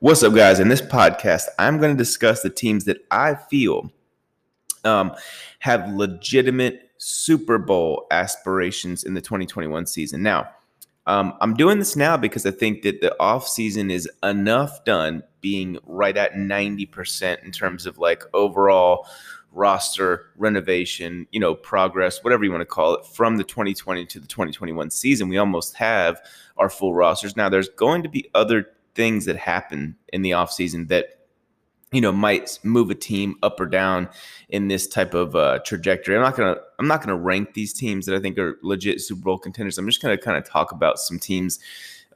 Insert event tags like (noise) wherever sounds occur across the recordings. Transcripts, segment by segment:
What's up, guys? In this podcast, I'm going to discuss the teams that I feel um, have legitimate Super Bowl aspirations in the 2021 season. Now, um, I'm doing this now because I think that the offseason is enough done being right at 90% in terms of like overall roster renovation, you know, progress, whatever you want to call it, from the 2020 to the 2021 season. We almost have our full rosters. Now, there's going to be other things that happen in the offseason that you know might move a team up or down in this type of uh, trajectory. I'm not gonna I'm not gonna rank these teams that I think are legit Super Bowl contenders. I'm just gonna kind of talk about some teams,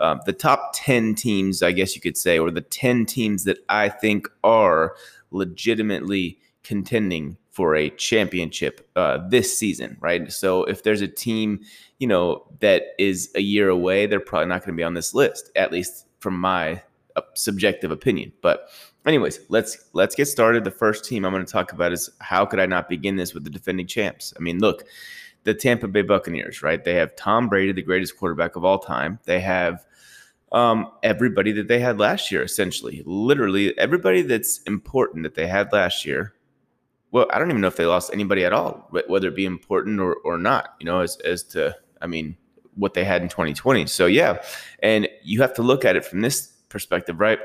uh, the top ten teams, I guess you could say, or the ten teams that I think are legitimately contending for a championship uh, this season, right? So if there's a team, you know, that is a year away, they're probably not going to be on this list, at least from my uh, subjective opinion. But anyways, let's let's get started. The first team I'm going to talk about is how could I not begin this with the defending champs? I mean, look, the Tampa Bay Buccaneers, right? They have Tom Brady, the greatest quarterback of all time. They have um, everybody that they had last year, essentially, literally everybody that's important that they had last year. Well, I don't even know if they lost anybody at all, whether it be important or, or not, you know, as, as to, I mean, what they had in 2020. So yeah, and you have to look at it from this perspective, right?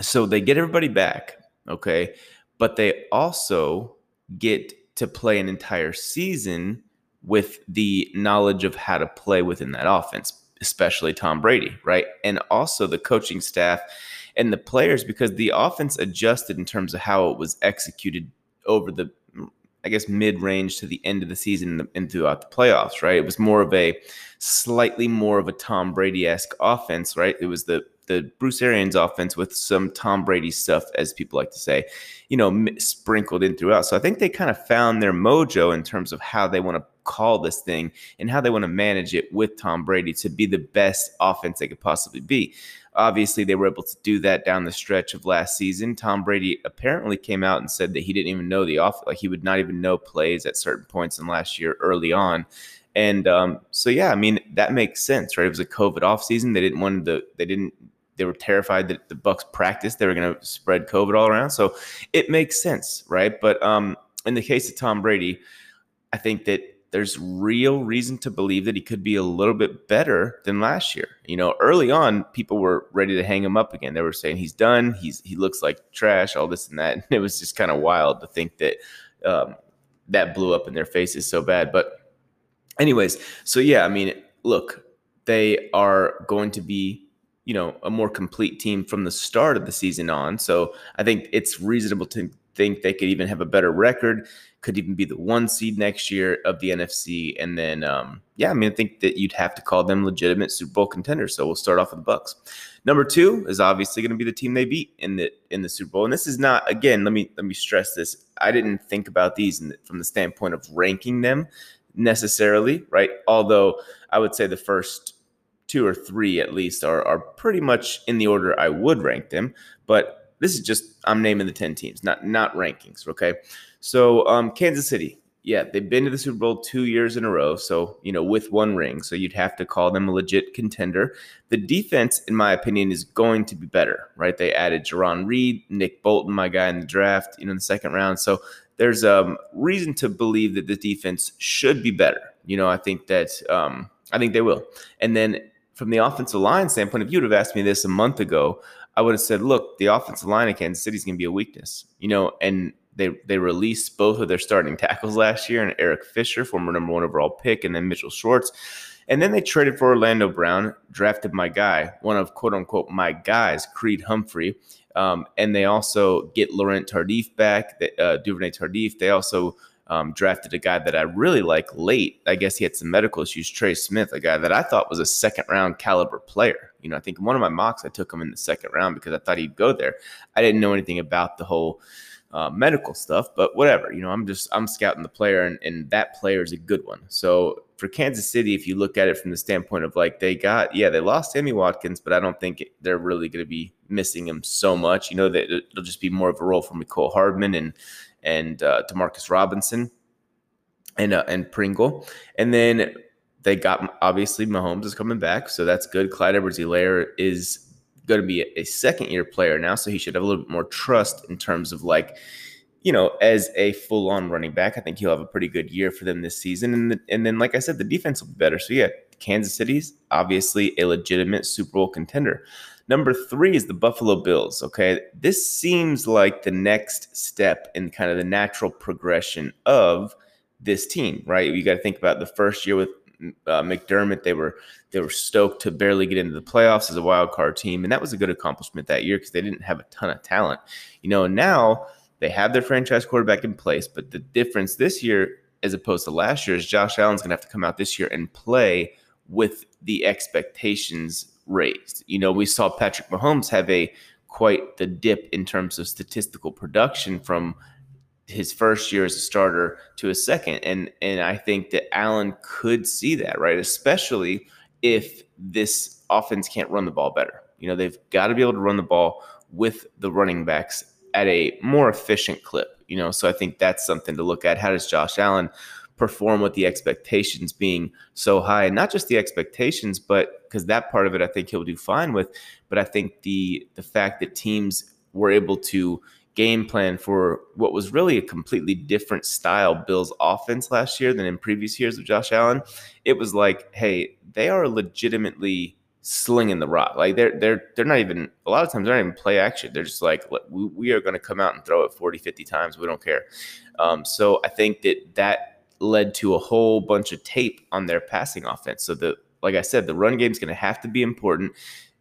So they get everybody back, okay, but they also get to play an entire season with the knowledge of how to play within that offense, especially Tom Brady, right? And also the coaching staff and the players because the offense adjusted in terms of how it was executed over the I guess mid range to the end of the season and throughout the playoffs, right? It was more of a slightly more of a Tom Brady esque offense, right? It was the the Bruce Arians offense with some Tom Brady stuff, as people like to say, you know, sprinkled in throughout. So I think they kind of found their mojo in terms of how they want to call this thing and how they want to manage it with Tom Brady to be the best offense they could possibly be. Obviously, they were able to do that down the stretch of last season. Tom Brady apparently came out and said that he didn't even know the off, like he would not even know plays at certain points in last year early on. And um, so, yeah, I mean that makes sense, right? It was a COVID offseason. They didn't want to. They didn't. They were terrified that the Bucks practice they were going to spread COVID all around. So it makes sense, right? But um, in the case of Tom Brady, I think that there's real reason to believe that he could be a little bit better than last year. You know, early on, people were ready to hang him up again. They were saying he's done. He's he looks like trash. All this and that. And (laughs) it was just kind of wild to think that um, that blew up in their faces so bad. But, anyways, so yeah, I mean, look, they are going to be you know a more complete team from the start of the season on. So I think it's reasonable to think they could even have a better record could even be the one seed next year of the NFC. And then, um, yeah, I mean, I think that you'd have to call them legitimate Super Bowl contenders. So we'll start off with the Bucks. Number two is obviously going to be the team they beat in the in the Super Bowl. And this is not again. Let me let me stress this. I didn't think about these the, from the standpoint of ranking them necessarily, right? Although I would say the first two or three at least are are pretty much in the order I would rank them. But this is just I'm naming the ten teams, not not rankings. Okay. So um, Kansas City, yeah, they've been to the Super Bowl two years in a row. So, you know, with one ring. So you'd have to call them a legit contender. The defense, in my opinion, is going to be better, right? They added Jarran Reed, Nick Bolton, my guy in the draft, you know, in the second round. So there's um, reason to believe that the defense should be better. You know, I think that um, I think they will. And then from the offensive line standpoint, if you would have asked me this a month ago, I would have said, look, the offensive line of Kansas City is going to be a weakness, you know, and they they released both of their starting (laughs) tackles last year, and Eric Fisher, former number one overall pick, and then Mitchell Schwartz. And then they traded for Orlando Brown, drafted my guy, one of quote unquote my guys, Creed Humphrey. Um, and they also get Laurent Tardif back, uh, Duvernay Tardif. They also um, drafted a guy that I really like late. I guess he had some medical issues, Trey Smith, a guy that I thought was a second round caliber player. You know, I think in one of my mocks, I took him in the second round because I thought he'd go there. I didn't know anything about the whole uh, medical stuff, but whatever. You know, I'm just I'm scouting the player, and, and that player is a good one. So for Kansas City, if you look at it from the standpoint of like they got, yeah, they lost Sammy Watkins, but I don't think they're really going to be missing him so much. You know, that it'll just be more of a role for Mecole Hardman and and uh, Demarcus Robinson and uh, and Pringle, and then they got obviously Mahomes is coming back, so that's good. Clyde Edwards-Helaire is going to be a, second year player now, so he should have a little bit more trust in terms of like, you know, as a full on running back. I think he'll have a pretty good year for them this season. And, the, and then, like I said, the defense will be better. So, yeah, Kansas City's obviously a legitimate Super Bowl contender. Number three is the Buffalo Bills. Okay. This seems like the next step in kind of the natural progression of this team, right? You got to think about the first year with uh, McDermott. They were they were stoked to barely get into the playoffs as a wild card team, and that was a good accomplishment that year because they didn't have a ton of talent. You know, now they have their franchise quarterback in place, but the difference this year, as opposed to last year, is Josh Allen's going to have to come out this year and play with the expectations raised. You know, we saw Patrick Mahomes have a quite the dip in terms of statistical production from his first year as a starter to a second. And and I think that Allen could see that, right? Especially if this offense can't run the ball better. You know, they've got to be able to run the ball with the running backs at a more efficient clip. You know, so I think that's something to look at. How does Josh Allen perform with the expectations being so high? And not just the expectations, but because that part of it I think he'll do fine with. But I think the the fact that teams were able to game plan for what was really a completely different style Bills offense last year than in previous years with Josh Allen. It was like, hey, they are legitimately slinging the rock. Like they're they're they're not even a lot of times they're not even play action. They're just like we, we are going to come out and throw it 40, 50 times. We don't care. Um, so I think that that led to a whole bunch of tape on their passing offense. So the like I said, the run game is going to have to be important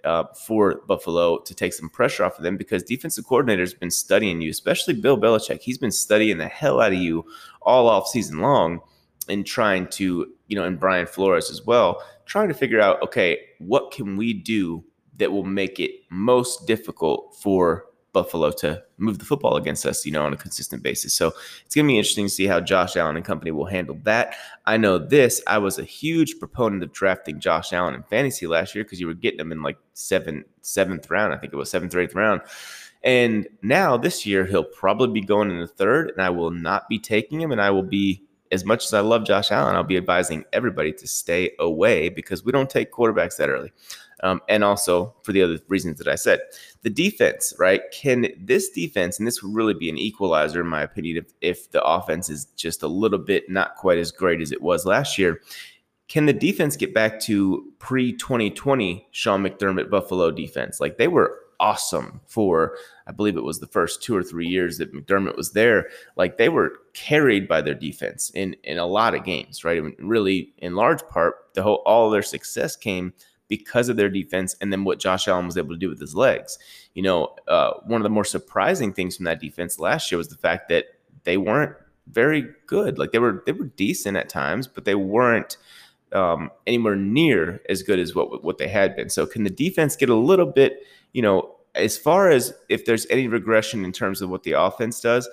uh, for Buffalo to take some pressure off of them because defensive coordinator's been studying you, especially Bill Belichick. He's been studying the hell out of you all off season long and trying to, you know, and Brian Flores as well, trying to figure out, okay, what can we do that will make it most difficult for Buffalo to move the football against us, you know, on a consistent basis. So it's going to be interesting to see how Josh Allen and company will handle that. I know this. I was a huge proponent of drafting Josh Allen in fantasy last year because you were getting him in like seventh, seventh round. I think it was seventh or eighth round. And now this year he'll probably be going in the third, and I will not be taking him. And I will be, as much as I love Josh Allen, I'll be advising everybody to stay away because we don't take quarterbacks that early um, and also for the other reasons that I said. The defense, right? Can this defense, and this would really be an equalizer, in my opinion, if, if the offense is just a little bit not quite as great as it was last year. Can the defense get back to pre 2020 Sean McDermott Buffalo defense? Like they were awesome for, I believe it was the first two or three years that McDermott was there. Like they were carried by their defense in in a lot of games, right? Really, in large part, the whole all their success came because of their defense and then what Josh Allen was able to do with his legs. You know, uh, one of the more surprising things from that defense last year was the fact that they weren't very good. Like they were they were decent at times, but they weren't um, anywhere near as good as what what they had been. So can the defense get a little bit, you know, as far as if there's any regression in terms of what the offense does,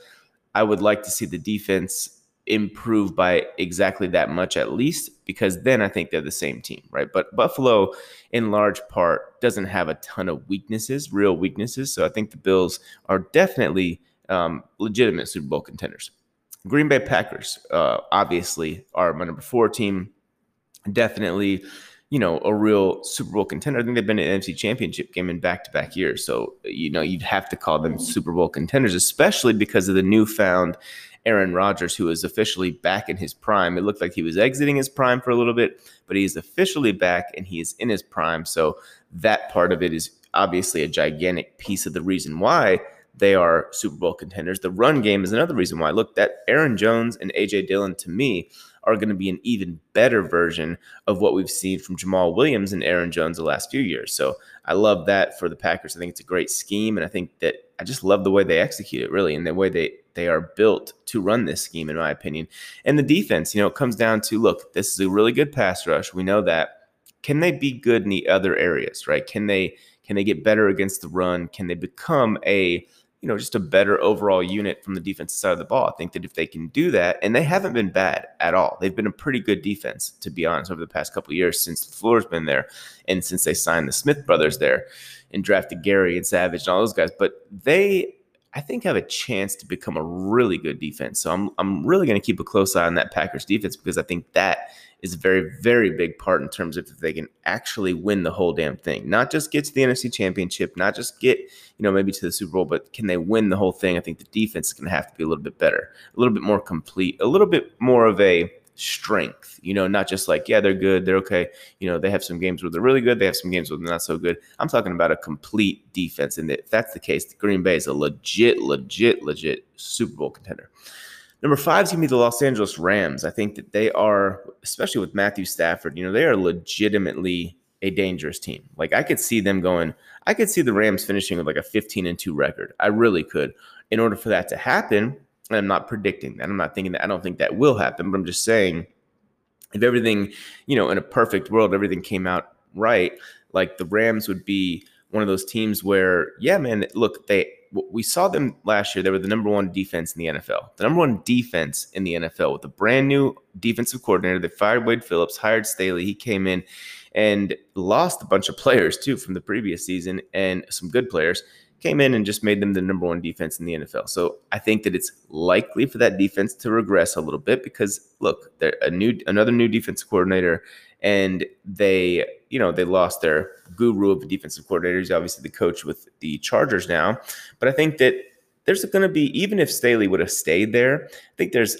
I would like to see the defense improve by exactly that much at least because then I think they're the same team, right? But Buffalo, in large part, doesn't have a ton of weaknesses, real weaknesses. So I think the Bills are definitely um, legitimate Super Bowl contenders. Green Bay Packers, uh, obviously, are my number four team. Definitely, you know, a real Super Bowl contender. I think they've been an NFC Championship game in back to back years. So, you know, you'd have to call them Super Bowl contenders, especially because of the newfound Aaron Rodgers, who is officially back in his prime. It looked like he was exiting his prime for a little bit, but he is officially back and he is in his prime. So that part of it is obviously a gigantic piece of the reason why they are Super Bowl contenders. The run game is another reason why. Look, that Aaron Jones and AJ Dillon to me are going to be an even better version of what we've seen from Jamaal Williams and Aaron Jones the last few years. So I love that for the Packers. I think it's a great scheme, and I think that I just love the way they execute it, really, and the way they they are built to run this scheme, in my opinion. And the defense, you know, it comes down to look, this is a really good pass rush. We know that. Can they be good in the other areas, right? Can they can they get better against the run? Can they become a you know, just a better overall unit from the defensive side of the ball. I think that if they can do that, and they haven't been bad at all, they've been a pretty good defense, to be honest, over the past couple years since LaFleur's been there and since they signed the Smith brothers there and drafted Gary and Savage and all those guys. But they I think have a chance to become a really good defense. So I'm I'm really going to keep a close eye on that Packers defense because I think that is a very very big part in terms of if they can actually win the whole damn thing, not just get to the NFC Championship, not just get you know maybe to the Super Bowl, but can they win the whole thing? I think the defense is going to have to be a little bit better, a little bit more complete, a little bit more of a strength, you know, not just like, yeah, they're good, they're okay. You know, they have some games where they're really good, they have some games where they're not so good. I'm talking about a complete defense. And if that's the case, Green Bay is a legit, legit, legit Super Bowl contender. Number five is going to be the Los Angeles Rams. I think that they are, especially with Matthew Stafford, you know, they are legitimately a dangerous team. Like I could see them going, I could see the Rams finishing with like a 15 and 2 record. I really could. In order for that to happen, and I'm not predicting that. I'm not thinking that. I don't think that will happen. But I'm just saying, if everything, you know, in a perfect world, everything came out right, like the Rams would be one of those teams where, yeah, man, look, they we saw them last year. They were the number one defense in the NFL, the number one defense in the NFL with a brand new defensive coordinator. They fired Wade Phillips, hired Staley. He came in and lost a bunch of players too from the previous season and some good players came in and just made them the number one defense in the NFL. So I think that it's likely for that defense to regress a little bit because look, they're a new another new defensive coordinator, and they you know they lost their guru of a defensive coordinator. He's obviously the coach with the Chargers now, but I think that there's going to be even if Staley would have stayed there, I think there's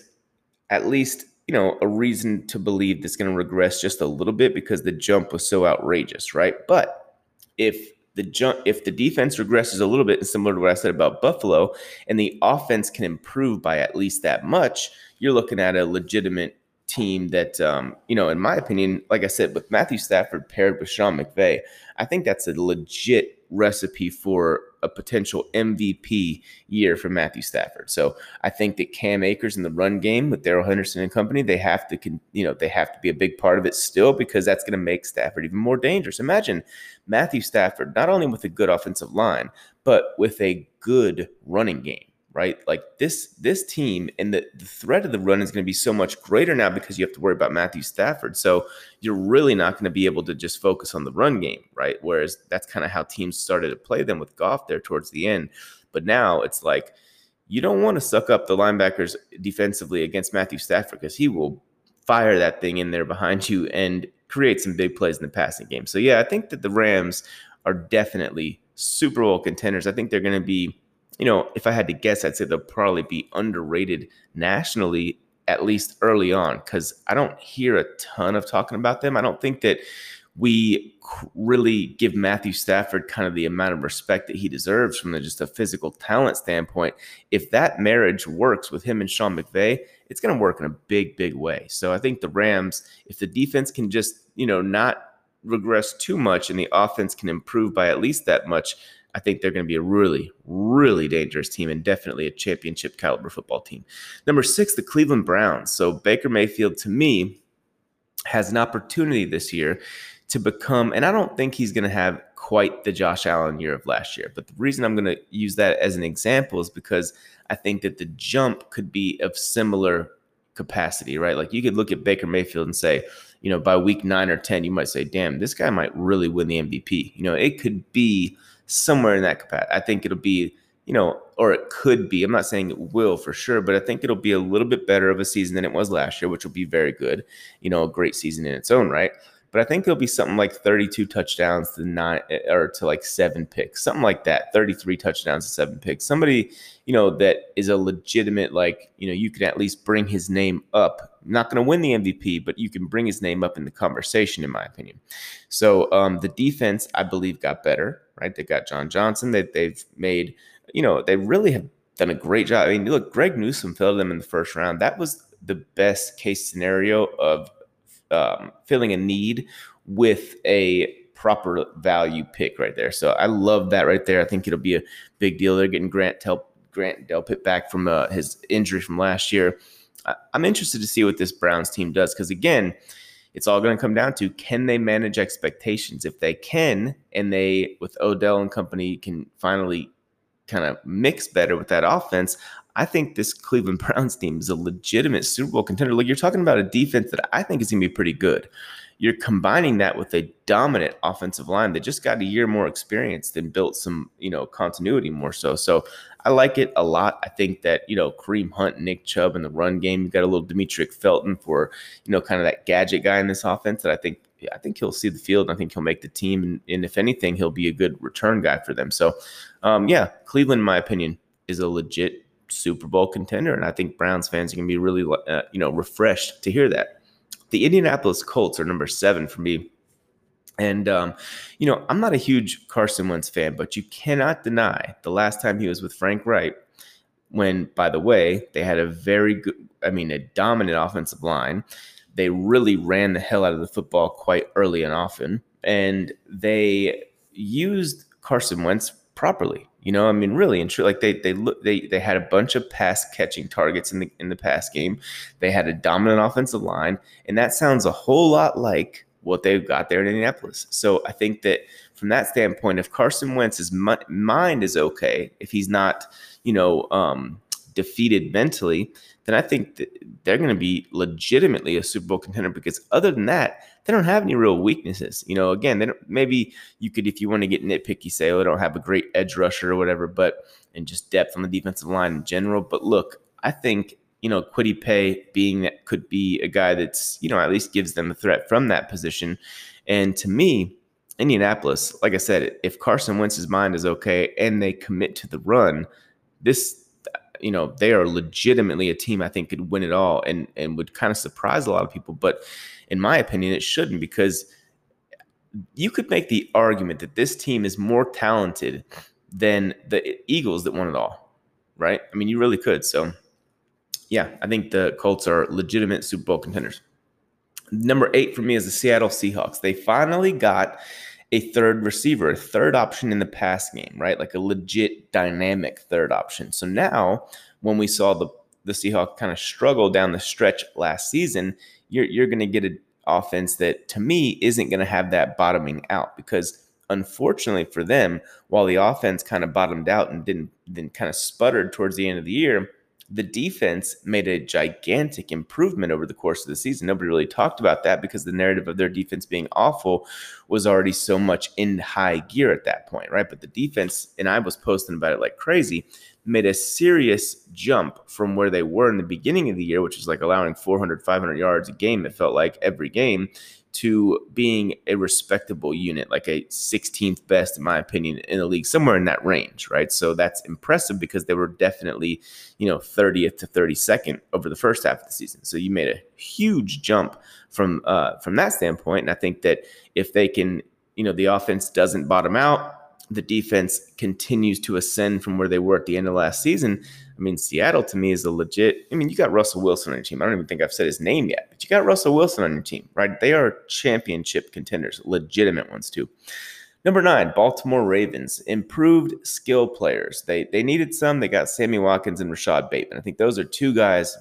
at least you know a reason to believe that's going to regress just a little bit because the jump was so outrageous, right? But if the jump if the defense regresses a little bit, similar to what I said about Buffalo, and the offense can improve by at least that much, you're looking at a legitimate team that, um, you know, in my opinion, like I said, with Matthew Stafford paired with Sean McVay, I think that's a legit recipe for a potential MVP year for Matthew Stafford. So I think that Cam Akers in the run game with Darrell Henderson and company, they have to, you know, they have to be a big part of it still because that's going to make Stafford even more dangerous. Imagine Matthew Stafford not only with a good offensive line, but with a good running game right? Like this this team and the, the threat of the run is going to be so much greater now because you have to worry about Matthew Stafford. So you're really not going to be able to just focus on the run game, right? Whereas that's kind of how teams started to play them with Goff there towards the end. But now it's like you don't want to suck up the linebackers defensively against Matthew Stafford because he will fire that thing in there behind you and create some big plays in the passing game. So yeah, I think that the Rams are definitely Super Bowl contenders. I think they're going to be you know, if I had to guess, I'd say they'll probably be underrated nationally, at least early on, because I don't hear a ton of talking about them. I don't think that we really give Matthew Stafford kind of the amount of respect that he deserves from the, just a physical talent standpoint. If that marriage works with him and Sean McVay, it's going to work in a big, big way. So I think the Rams, if the defense can just, you know, not regress too much and the offense can improve by at least that much, I think they're going to be a really, really dangerous team and definitely a championship caliber football team. Number six, the Cleveland Browns. So Baker Mayfield, to me, has an opportunity this year to become, and I don't think he's going to have quite the Josh Allen year of last year. But the reason I'm going to use that as an example is because I think that the jump could be of similar capacity, right? Like you could look at Baker Mayfield and say, you know, by week nine or 10, you might say, damn, this guy might really win the MVP. You know, it could be somewhere in that capacity. I think it'll be, you know, or it could be. I'm not saying it will for sure, but I think it'll be a little bit better of a season than it was last year, which will be very good. You know, a great season in its own right. But I think it'll be something like 32 touchdowns to nine or to like seven picks, something like that. 33 touchdowns to seven picks. Somebody, you know, that is a legitimate, like, you know, you can at least bring his name up. Not going to win the MVP, but you can bring his name up in the conversation, in my opinion. So um, the defense, I believe, got better right? They got John Johnson. They, they've made, you know, they really have done a great job. I mean, look, Greg Newsome filled them in the first round. That was the best case scenario of um, filling a need with a proper value pick right there. So I love that right there. I think it'll be a big deal. They're getting Grant Tel- Grant Delpit back from uh, his injury from last year. I- I'm interested to see what this Browns team does because again, it's all going to come down to can they manage expectations? If they can, and they with Odell and company can finally kind of mix better with that offense, I think this Cleveland (laughs) Browns team is a legitimate Super Bowl contender. Like you're talking about a defense that I think is going to be pretty good. You're combining that with a dominant offensive line that just got a year more experience and built some, you know, continuity more so. So I like it a lot. I think that, you know, Kareem Hunt, Nick Chubb in the run game, you got a little Demetric Felton for, you know, kind of that gadget guy in this offense that I think I think he'll see the field. I think he'll make the team, and, and if anything, he'll be a good return guy for them. So, um, yeah, Cleveland, in my opinion, is a legit Super Bowl contender, and I think Browns fans are going to be really, uh, you know, refreshed to hear that. The Indianapolis Colts are number seven for me. And, um, you know, I'm not a huge Carson Wentz fan, but you cannot deny the last time he was with Frank Reich, when, by the way, they had a very good, I mean, a dominant offensive line. They really ran the hell out of the football quite early and often. And they used Carson Wentz properly. You know, I mean, really and true. Like they they look they they had a bunch of pass catching targets in the in the pass game. They had a dominant offensive line, and that sounds a whole lot like what they've got there in Indianapolis. So I think that from that standpoint, if Carson Wentz's mind is okay, if he's not, you know, um, defeated mentally, then I think that they're going to be legitimately a Super Bowl contender because other than that, they don't have any real weaknesses. You know, again, they don't, maybe you could, if you want to get nitpicky, say, oh, they don't have a great edge rusher or whatever, but and just depth on the defensive line in general. But look, I think you know, Kwity Paye being that could be a guy that's, you know, at least gives them a threat from that position. And to me, Indianapolis, like I said, if Carson Wentz's mind is okay and they commit to the run, this you know, they are legitimately a team I think could win it all and and would kind of surprise a lot of people. But in my opinion, it shouldn't because you could make the argument that this team is more talented than the Eagles that won it all, right? I mean, you really could. So, yeah, I think the Colts are legitimate Super Bowl contenders. Number eight for me is the Seattle Seahawks. They finally got a third receiver, a third option in the pass game, right? Like a legit dynamic third option. So now when we saw the the Seahawks kind of struggle down the stretch last season, you're you're going to get an offense that to me isn't going to have that bottoming out because unfortunately for them, while the offense kind of bottomed out and didn't then kind of sputtered towards the end of the year, the defense made a gigantic improvement over the course of the season. Nobody really talked about that because the narrative of their defense being awful was already so much in high gear at that point, right? But the defense, and I was posting about it like crazy, made a serious jump from where they were in the beginning of the year, which was like allowing 400, 500 yards a game, it felt like every game, to being a respectable unit, like a 16th best, in my opinion, in the league, somewhere in that range, right? So that's impressive because they were definitely, you know, 30th to 32nd over the first half of the season. So you made a huge jump from uh, from that standpoint, and I think that if they can, you know, the offense doesn't bottom out, the defense continues to ascend from where they were at the end of last season, I mean, Seattle to me is a legit. I mean, you got Russell Wilson on your team. I don't even think I've said his name yet, but you got Russell Wilson on your team, right? They are championship contenders, legitimate ones too. Number nine, Baltimore Ravens, improved skill players. They they needed some. They got Sammy Watkins and Rashod Bateman. I think those are two guys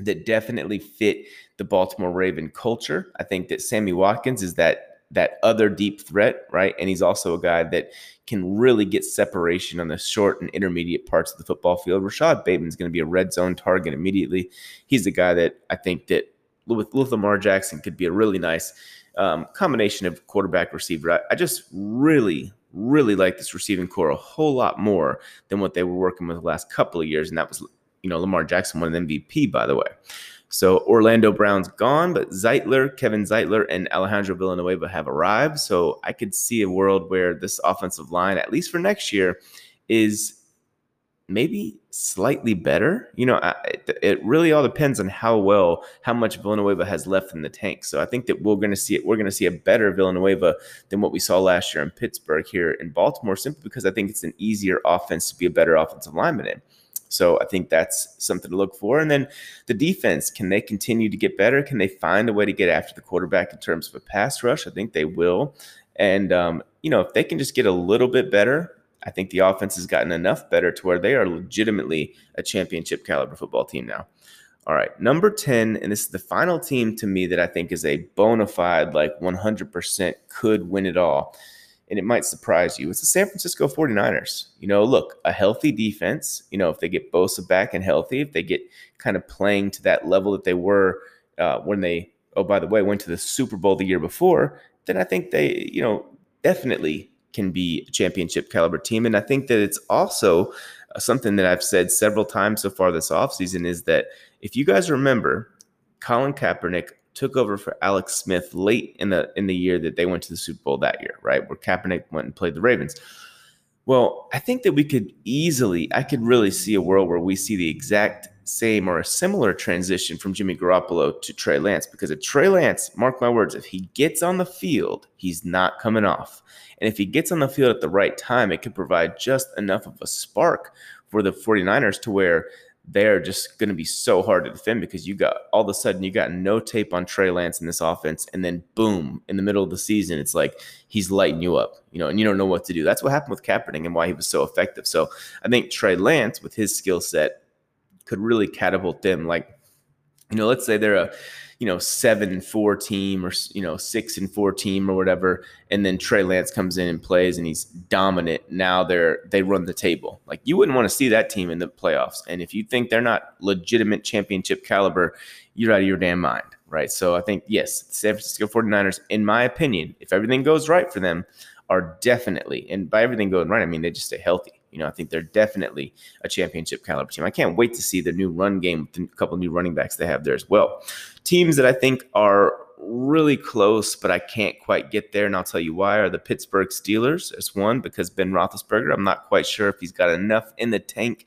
that definitely fit the Baltimore Raven culture. I think that Sammy Watkins is that that other deep threat, right? And he's also a guy that can really get separation on the short and intermediate parts of the football field. Rashod Bateman's going to be a red zone target immediately. He's the guy that I think that with, with Lamar Jackson could be a really nice um, combination of quarterback receiver. I, I just really, really like this receiving corps a whole lot more than what they were working with the last couple of years, and that was you know Lamar Jackson won an MVP by the way. So Orlando Brown's gone, but Zeitler, Kevin Zeitler, and Alejandro Villanueva have arrived. So I could see a world where this offensive line, at least for next year, is maybe slightly better. You know, it, it really all depends on how well, how much Villanueva has left in the tank. So I think that we're going to see it. We're going to see a better Villanueva than what we saw last year in Pittsburgh here in Baltimore, simply because I think it's an easier offense to be a better offensive lineman in. So I think that's something to look for. And then the defense, can they continue to get better? Can they find a way to get after the quarterback in terms of a pass rush? I think they will. And, um, you know, if they can just get a little bit better, I think the offense has gotten enough better to where they are legitimately a championship caliber football team now. All right, number 10, and this is the final team to me that I think is a bona fide, like 100% could win it all and it might surprise you. It's the San Francisco 49ers. You know, look, a healthy defense, you know, if they get Bosa back and healthy, if they get kind of playing to that level that they were uh, when they, oh, by the way, went to the Super Bowl the year before, then I think they, you know, definitely can be a championship caliber team. And I think that it's also uh, something that I've said several times so far this offseason is that if you guys remember, Colin Kaepernick took over for Alex Smith late in the in the year that they went to the Super Bowl that year, right? Where Kaepernick went and played the Ravens. Well, I think that we could easily, I could really see a world where we see the exact same or a similar transition from Jimmy Garoppolo to Trey Lance because if Trey Lance, mark my words, if he gets on the field, he's not coming off. And if he gets on the field at the right time, it could provide just enough of a spark for the 49ers to where they're just going to be so hard to defend because you got all of a sudden you got no tape on Trey Lance in this offense, and then boom, in the middle of the season, it's like he's lighting you up, you know, and you don't know what to do. That's what happened with Kaepernick and why he was so effective. So I think Trey Lance, with his skill set, could really catapult them. Like, you know, let's say they're a you know, seven four team or, you know, six and four team or whatever. And then Trey Lance comes in and plays and he's dominant. Now they're, they run the table. Like you wouldn't want to see that team in the playoffs. And if you think they're not legitimate championship caliber, you're out of your damn mind. Right. So I think, yes, San Francisco 49ers, in my opinion, if everything goes right for them, are definitely, and by everything going right, I mean they just stay healthy you know, I think they're definitely a championship caliber team. I can't wait to see the new run game with a couple new running backs they have there as well. Teams that I think are really close, but I can't quite get there, and I'll tell you why. Are the Pittsburgh Steelers? As one because Ben Roethlisberger. I'm not quite sure if he's got enough in the tank,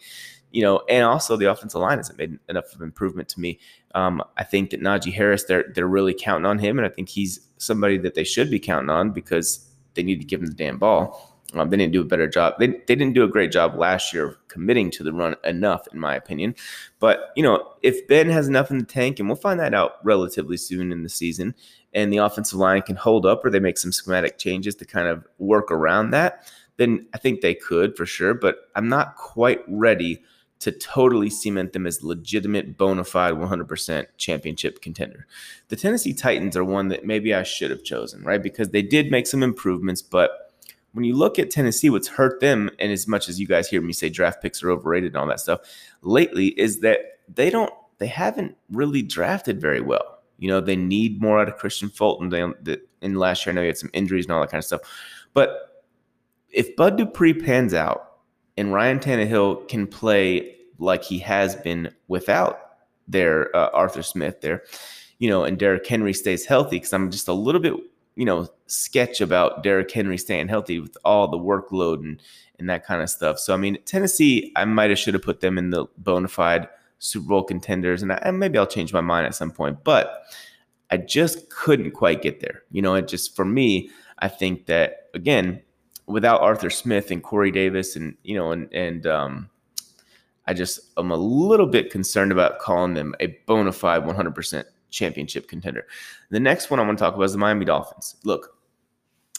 you know, and also the offensive line hasn't made enough of improvement to me. Um, I think that Najee Harris, they're they're really counting on him, and I think he's somebody that they should be counting on because they need to give him the damn ball. Um, they didn't do a better job. They, they didn't do a great job last year of committing to the run enough, in my opinion. But, you know, if Ben has enough in the tank, and we'll find that out relatively soon in the season, and the offensive line can hold up or they make some schematic changes to kind of work around that, then I think they could for sure. But I'm not quite ready to totally cement them as legitimate, bona fide, 100% championship contender. The Tennessee Titans are one that maybe I should have chosen, right? Because they did make some improvements, but when you look at Tennessee, what's hurt them, and as much as you guys hear me say draft picks are overrated and all that stuff, lately is that they don't, they haven't really drafted very well. You know, they need more out of Kristian Fulton. They, in last year, I know he had some injuries and all that kind of stuff. But if Bud Dupree pans out and Ryan Tannehill can play like he has been without their uh, Arthur Smith there, you know, and Derrick Henry stays healthy, because I'm just a little bit you know, sketch about Derrick Henry staying healthy with all the workload and and that kind of stuff. So I mean, Tennessee, I might have should have put them in the bona fide Super Bowl contenders, and, I, and maybe I'll change my mind at some point. But I just couldn't quite get there. You know, it just for me, I think that again, without Arthur Smith and Corey Davis, and you know, and and um, I just am a little bit concerned about calling them a bona fide 100% championship contender. The next one I want to talk about is the Miami Dolphins. Look,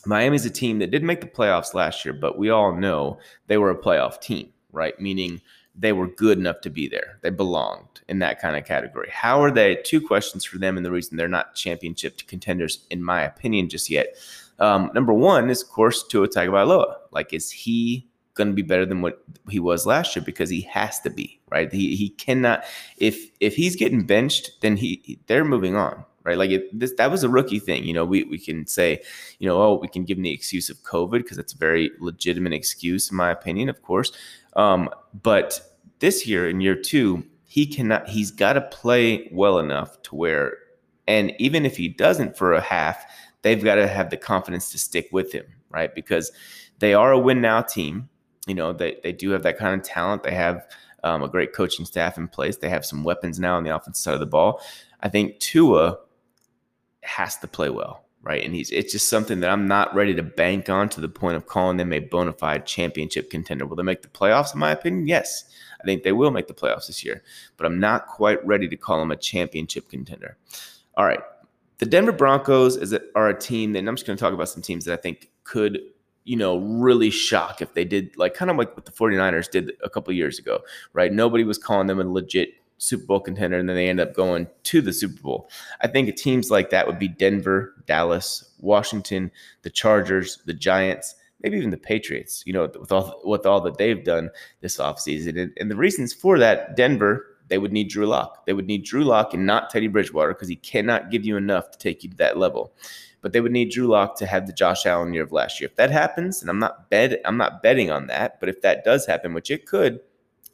Miami's a team that didn't make the playoffs last year, but we all know they were a playoff team, right? Meaning they were good enough to be there. They belonged in that kind of category. How are they? Two questions for them, and the reason they're not championship contenders, in my opinion, just yet. Um, number one is, of course, Tua Tagovailoa. Like, is he going to be better than what he was last year because he has to be right. He he cannot if if he's getting benched, then he they're moving on right. Like it, this that was a rookie thing. You know, we we can say you know oh we can give him the excuse of COVID because it's a very legitimate excuse in my opinion, of course. Um, but this year in year two, he cannot. He's got to play well enough to where, and even if he doesn't for a half, they've got to have the confidence to stick with him, right? Because they are a win now team you know, they, they do have that kind of talent. They have um, a great coaching staff in place. They have some weapons now on the offensive side of the ball. I think Tua has to play well, right? And he's it's just something that I'm not ready to bank on to the point of calling them a bona fide championship contender. Will they make the playoffs? In my opinion, yes. I think they will make the playoffs this year, but I'm not quite ready to call them a championship contender. All right. The Denver Broncos is a, are a team, and I'm just going to talk about some teams that I think could you know, really shock if they did like kind of like what the 49ers did a couple years ago, right? Nobody was calling them a legit Super Bowl contender and then they end up going to the Super Bowl. I think teams like that would be Denver, Dallas, Washington, the Chargers, the Giants, maybe even the Patriots, you know, with all with all that they've done this offseason. And, and the reasons for that, Denver, they would need Drew Lock. They would need Drew Lock and not Teddy Bridgewater because he cannot give you enough to take you to that level. But they would need Drew Lock to have the Josh Allen year of last year. If that happens, and I'm not bet I'm not betting on that, but if that does happen, which it could,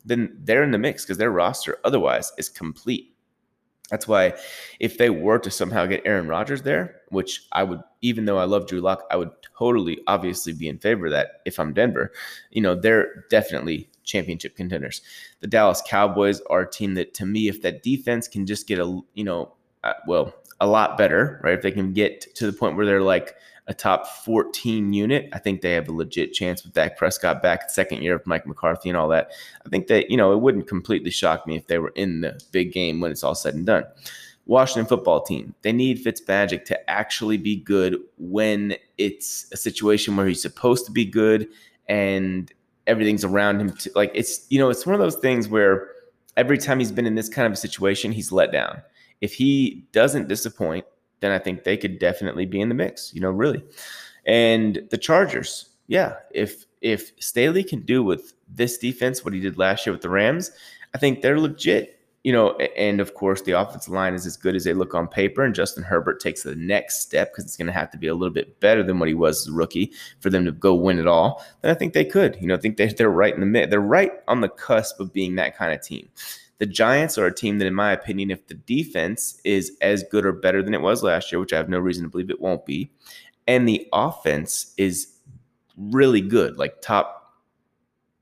then they're in the mix because their roster otherwise is complete. That's why if they were to somehow get Aaron Rodgers there, which I would, even though I love Drew Lock, I would totally obviously be in favor of that if I'm Denver. You know, they're definitely championship contenders. The Dallas Cowboys are a team that, to me, if that defense can just get a, you know, uh, well, a lot better, right? If they can get to the point where they're like a top 14 unit, I think they have a legit chance with Dak Prescott back second year of Mike McCarthy and all that. I think that, you know, it wouldn't completely shock me if they were in the big game when it's all said and done. Washington football team, they need Fitzmagic to actually be good when it's a situation where he's supposed to be good and everything's around him. To, like it's, you know, it's one of those things where every time he's been in this kind of a situation, he's let down. If he doesn't disappoint, then I think they could definitely be in the mix, you know, really. And the Chargers, yeah, if if Staley can do with this defense what he did last year with the Rams, I think they're legit. You know, and of course the offensive line is as good as they look on paper, and Justin Herbert takes the next step because it's going to have to be a little bit better than what he was as a rookie for them to go win it all. Then I think they could. You know, I think they, they're right in the mid. They're right on the cusp of being that kind of team. The Giants are a team that, in my opinion, if the defense is as good or better than it was last year, which I have no reason to believe it won't be, and the offense is really good, like top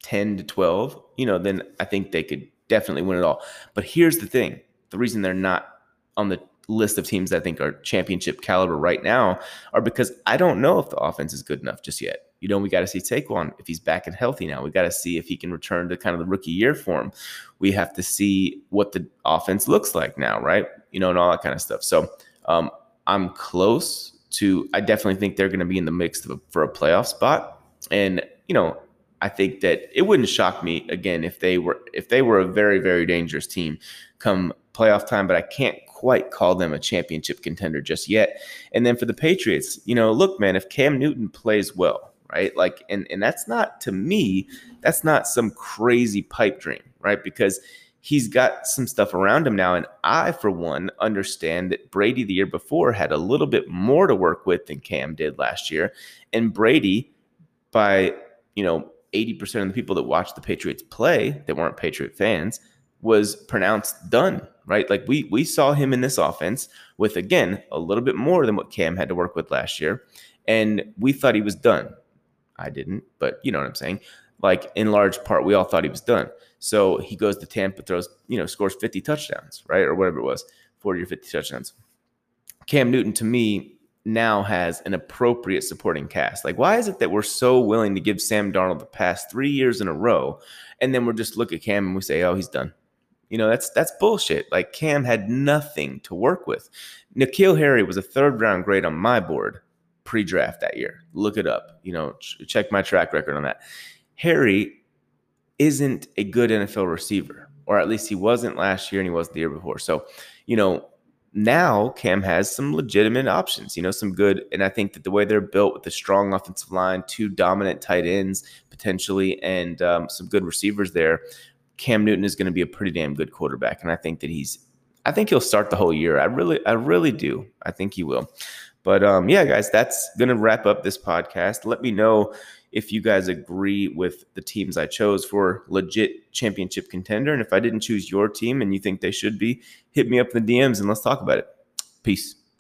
10 to 12, you know, then I think they could definitely win it all. But here's the thing the reason they're not on the list of teams that I think are championship caliber right now are because I don't know if the offense is good enough just yet you know, we got to see Saquon if he's back and healthy now. We got to see if he can return to kind of the rookie year form. We have to see what the offense looks like now, right? You know, and all that kind of stuff. So um, I'm close to. I definitely think they're going to be in the mix for a playoff spot, and you know, I think that it wouldn't shock me again if they were if they were a very very dangerous team come playoff time, but I can't quite call them a championship contender just yet. And then for the Patriots, you know, look, man, if Cam Newton plays well, right? Like, and and that's not to me, that's not some crazy pipe dream, right? Because he's got some stuff around him now. And I, for one, understand that Brady the year before had a little bit more to work with than Cam did last year. And Brady, by you know, 80% of the people that watched the Patriots play that weren't Patriot fans, was pronounced done, right? Like we we saw him in this offense with again a little bit more than what Cam had to work with last year. And we thought he was done. I didn't, but you know what I'm saying. Like in large part, we all thought he was done. So he goes to Tampa, throws, you know, scores 50 touchdowns, right? Or whatever it was, 40 or 50 touchdowns. Cam Newton, to me, now has an appropriate supporting cast. Like, why is it that we're so willing to give Sam Darnold the past three years in a row, and then we're just look at Cam and we say, oh, he's done. You know, that's that's bullshit. Like Cam had nothing to work with. N'Keal Harry was a third round grade on my board pre-draft that year. Look it up. You know, ch- check my track record on that. Harry isn't a good NFL receiver, or at least he wasn't last year and he wasn't the year before. So, you know, now Cam has some legitimate options, you know, some good. And I think that the way they're built with the strong offensive line, two dominant tight ends potentially, and um, some good receivers there, Cam Newton is going to be a pretty damn good quarterback. And I think that he's, I think he'll start the whole year. I really, I really do. I think he will. But um, yeah, guys, that's going to wrap up this podcast. Let me know if you guys agree with the teams I chose for legit championship contender. And if I didn't choose your team and you think they should be, hit me up in the DMs and let's talk about it. Peace.